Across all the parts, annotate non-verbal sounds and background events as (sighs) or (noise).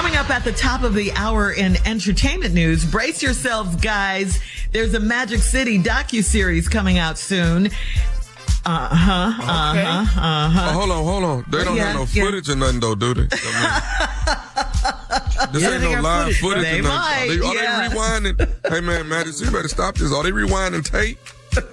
Coming up at the top of the hour in entertainment news, brace yourselves, guys. There's a Magic City docu-series coming out soon. Uh huh. Uh huh. Uh huh. Oh, hold on, hold on. They don't Yeah, have no yeah. footage or nothing though, do they? I mean, (laughs) this Yeah, ain't no live footage, footage. they or nothing. might, are they, are yeah. they rewinding? hey man, Madison, you better stop this. Are they rewinding tape?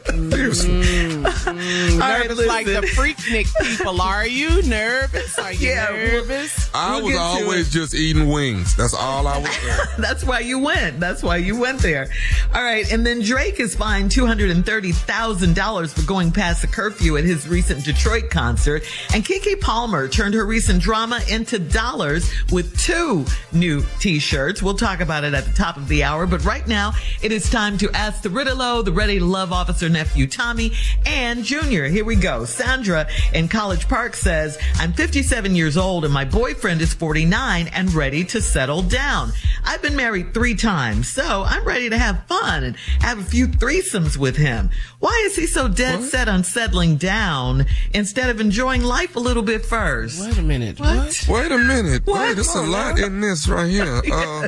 Seriously. Mm, (laughs) right, nervous like the. Freaknik people. Are you nervous? Are you Yeah, we'll- nervous? I We'll was always just eating wings. That's all I was. (laughs) That's why you went. That's why you went there. All right. And then Drake is fined $230,000 for going past the curfew at his recent Detroit concert. And Keke Palmer turned her recent drama into dollars with two new t-shirts. We'll talk about it at the top of the hour. But right now, it is time to ask the RTLO, the ready love officer nephew Tommy and Junior. Here we go. Sandra in College Park says, I'm 57 years old and my boyfriend is 49 and ready to settle down. I've been married three times, so I'm ready to have fun and have a few threesomes with him. Why is he so dead set on settling down instead of enjoying life a little bit first? Wait a minute. What? Wait a minute. What? Wait, there's a lot in this right here. (laughs) Uh,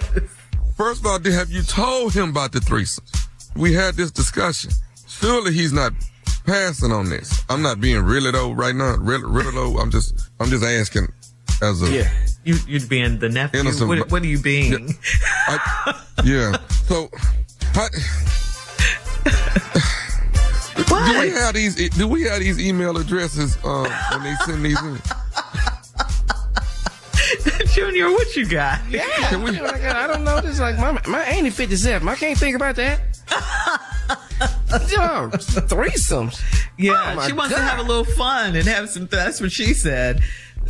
first of all, have you told him about the threesomes? We had this discussion. Surely he's not passing on this. I'm not being really though right now. Really, really though. I'm just, I'm just asking as a, Yeah. You, you'd being the nephew. Innocent, What, but- what are you being? I, yeah. So, how, (laughs) do we have these? Do we have these email addresses uh, when they send these in? (laughs) Junior, what you got? Yeah. Can we- Oh I don't know. This is like my my ain't 57. I can't think about that. (laughs) Yo, threesomes. Yeah, Oh, she wants to have a little fun and have some. That's what she said.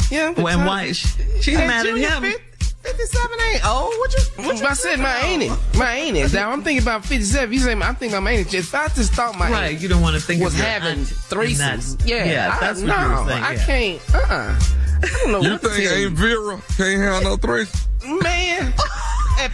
Yeah. but When Tom- why she, she's mad Junior, at him. fif- 57 ain't old. What you? What you I said my ain't it. My ain't it. Now I'm thinking about 57. You say I'm thinking about my ain't it. If I just thought my Right, ain't you don't want to think was of your having aunt threesomes. that- Yeah, yeah, I, that's what no, you were saying. I yeah. can't. Uh, uh I don't know You what think tell Aunt Vera can't have no threesome? man. (laughs)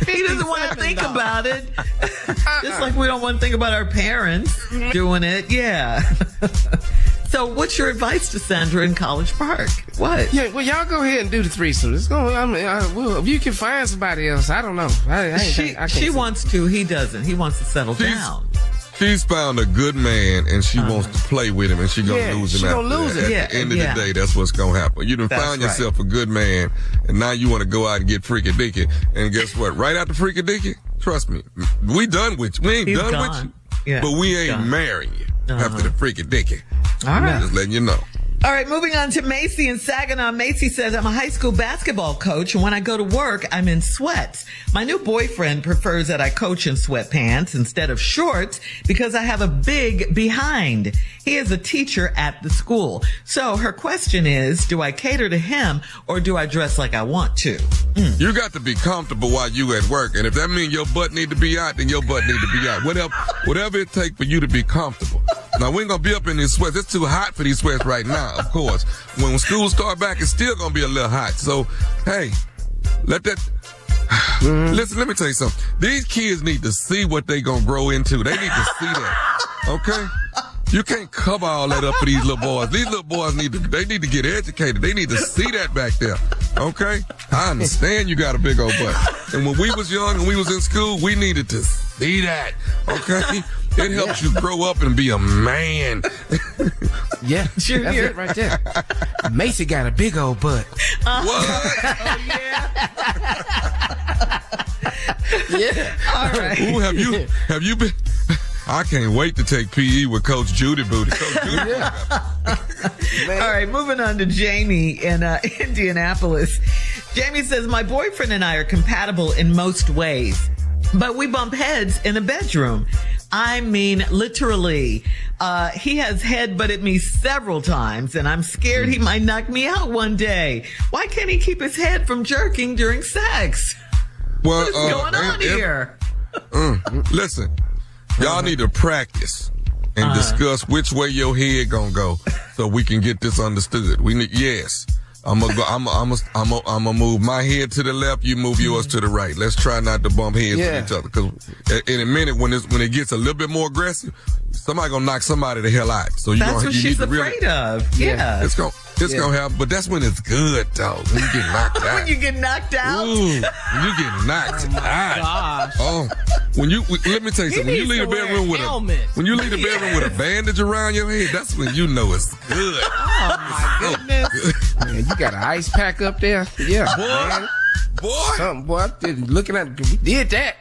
He doesn't want to think about it. Uh-uh. Just like we don't want to think about our parents mm-hmm. doing it. Yeah. (laughs) so, what's your advice to Sandra in College Park? What? Yeah, well, y'all go ahead and do the threesome. It's going. I mean, I, well, if you can find somebody else, I don't know. I, I ain't She she wants to. He doesn't. He wants to settle She's- down. She's found a good man and she wants to play with him and she gonna Yeah, lose him she gonna lose that. it. At the end of yeah. the day, that's what's gonna happen. You done That's found right. yourself a good man and now you want to go out and get freaky dicky. And guess what? Right after freaky dicky, trust me, we done with you. We ain't He's done gone. with you. Yeah, but we ain't gone. marrying you Uh-huh. after the freaky dicky. All right. Just letting you know. All right, moving on to Macy and Saginaw. Macy says, I'm a high school basketball coach, and when I go to work, I'm in sweats. My new boyfriend prefers that I coach in sweatpants instead of shorts because I have a big behind. He is a teacher at the school. So her question is, do I cater to him or do I dress like I want to? Mm. You got to be comfortable while you at work. And if that means your butt need to be out, then your butt need to be out. Whatever, whatever it takes for you to be comfortable. Now we ain't gonna be up in these sweats. It's too hot for these sweats right now, of course. When school start back, it's still gonna be a little hot. So, hey, let that. Mm-hmm. (sighs) Listen, let me tell you something. These kids need to see what they gonna grow into. They need to see that. Okay? You can't cover all that up for these little boys. These little boys need to, they need to get educated. They need to see that back there. Okay? I understand you got a big old butt. And when we was young and we was in school, we needed to see that. Okay? It helps yeah. you grow up and be a man. (laughs) yeah, sure, that's it right there. Macy got a big old butt. Uh, what? (laughs) oh, yeah. (laughs) yeah. All right. Ooh, have you have you been? I can't wait to take PE with Coach Judy Booty. Coach Judy. yeah. All right, moving on to Jamie in uh, Indianapolis. Jamie says, My boyfriend and I are compatible in most ways, but we bump heads in the bedroom. I mean, literally. Uh, he has headbutted me several times, and I'm scared he might knock me out one day. Why can't he keep his head from jerking during sex? Well, what is uh, going on here? (laughs) Mm, listen, y'all need to practice and uh discuss which way your head gonna go, so we can get this understood. We need yes. I'm gonna go. I'm. I'm. I'm. I'm gonna move my head to the left. You move yours to the right. Let's try not to bump heads yeah. with each other. Because in a minute, when it's when it gets a little bit more aggressive, somebody gonna knock somebody the hell out. So you that's gonna, what you she's afraid really, of. Yeah. yeah. It's gonna. It's yeah. gonna happen, but that's when it's good, though. When you get knocked (laughs) out. when you get knocked out. Ooh, when you get knocked oh out. Gosh. Oh, when you let me tell you something. When you leave the bedroom with helmet. a when you leave the bedroom with a bandage around your head, that's when you know it's good. (laughs) Oh my (laughs) goodness! Man, you got an ice pack up there? Yeah, boy. Man. Boy, something boy. Looking at we did that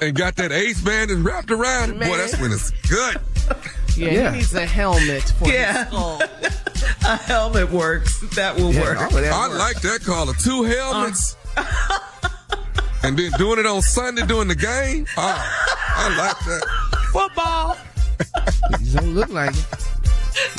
and got that ace bandage wrapped around it. Boy, that's when it's good. Yeah, yeah. he needs a helmet for yeah. his skull. A helmet works. That will yeah, work. That I work. like that caller. Two helmets. Uh, (laughs) and then doing it on Sunday during the game. Oh, I like that. Football. it don't look like it.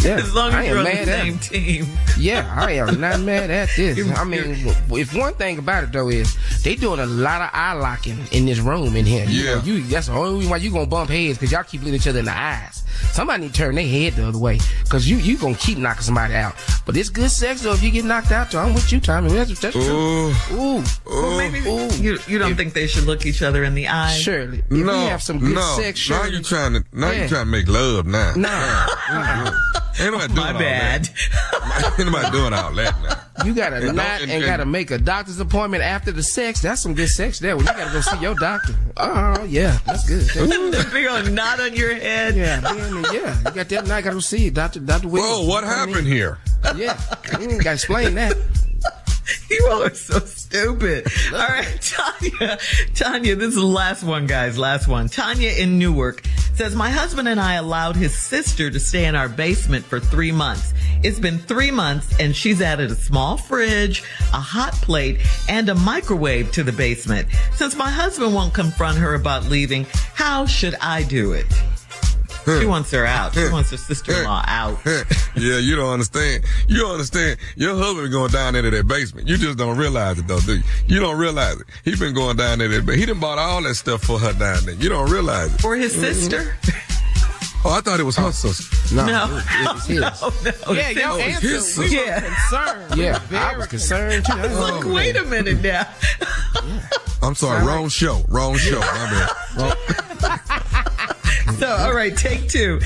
Yeah, as long as you're on the same at, team. Yeah, I am not mad at this. (laughs) I mean, if one thing about it though is they doing a lot of eye locking in this room in here. You yeah, know, you that's the only reason why you gonna bump heads because y'all keep looking each other in the eyes. Somebody need to turn their head the other way because you you gonna keep knocking somebody out. But it's good sex though if you get knocked out. So I'm with you, Tommy. That's, that's true. Ooh, ooh. Well, maybe ooh. you you don't if, think they should look each other in the eye? Surely. If no, we have some good no. sex. Surely. Now you trying to now yeah. you trying to make love now. No. Uh-uh. Ain't nobody (laughs) doing My bad. (laughs) Ain't nobody doing all that now. You gotta and not and, and, gotta make a doctor's appointment after the sex. That's some good sex there. When you gotta go see your doctor. Oh yeah, that's good. (laughs) the big old knot on your head. Yeah, man, yeah. You got that night. Gotta go see Doctor Doctor Williams. Whoa, what happened here? Yeah, you gotta explain that. (laughs) You all are so stupid. All right, (laughs) Tanya. Tanya, this is the last one, guys. Last one. Tanya in Newark says, My husband and I allowed his sister to stay in our basement for three months. It's been three months and she's added a small fridge, a hot plate, and a microwave to the basement. Since my husband won't confront her about leaving, how should I do it? She wants her out. She wants her sister-in-law out. yeah, you don't understand. You don't understand. Your husband going down into that basement. You just don't realize it though, do you? You don't realize it. He been going down there. But he done bought all that stuff for her down there. You don't realize it. For his mm-hmm. sister. (laughs) Oh, I thought it was her sister. No, no, it, was his. (laughs) No, no. Yeah, your answer his was yeah. concerned. Yeah, I was concerned too. oh, like, wait a minute now. yeah. I'm sorry, wrong show. Wrong show. My bad. (laughs) so, all right, take two.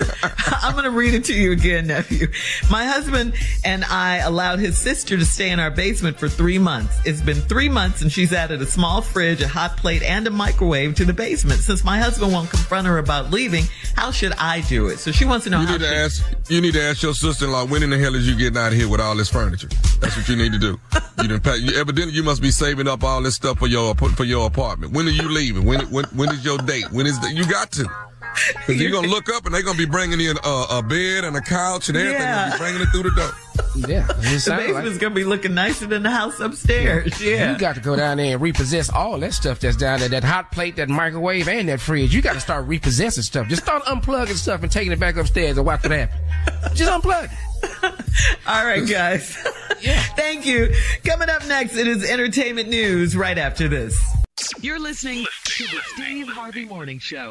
(laughs) I'm going to read it to you again, nephew. My husband and I allowed his sister to stay in our basement for three months. It's been three months and she's added a small fridge, a hot plate, and a microwave to the basement. Since my husband won't confront her about leaving, how should I do it? So she wants to know you need to she- ask. You need to ask your sister-in-law when in the hell is you getting out of here with all this furniture? That's what you need to do. You didn't pack. You, evidently, you must be saving up all this stuff for your for your apartment. When are you leaving? When when when is your date? When is the, you got to? Because you're gonna look up and they're gonna be bringing in a, a bed and a couch and everything. Yeah. Be bringing it through the door. Yeah, the basement's like... gonna be looking nicer than the house upstairs. Yeah. yeah. you got to go down there and repossess all that stuff that's down there. That hot plate, that microwave, and that fridge. You got to start repossessing stuff. Just start unplugging stuff and taking it back upstairs and watch what happens. Just unplug. (laughs) all right, guys. (laughs) yeah. Thank you. Coming up next, it is entertainment news. Right after this. You're listening to the Steve Harvey Morning Show.